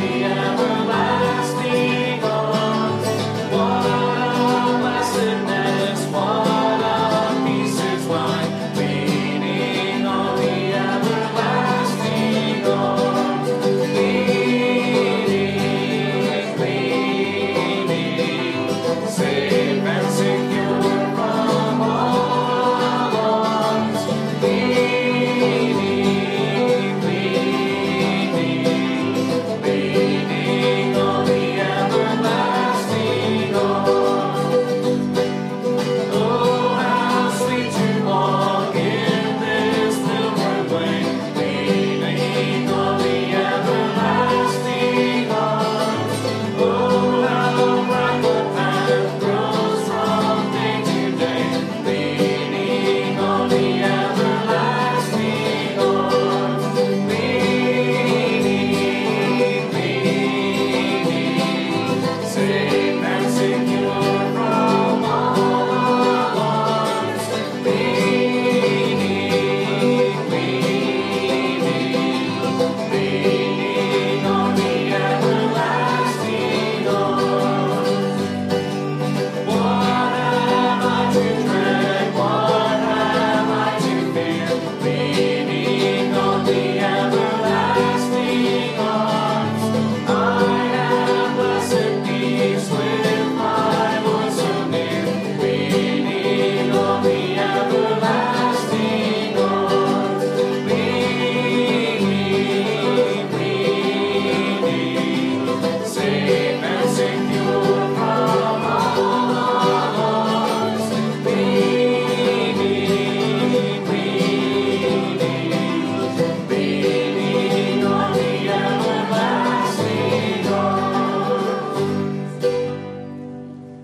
Yeah.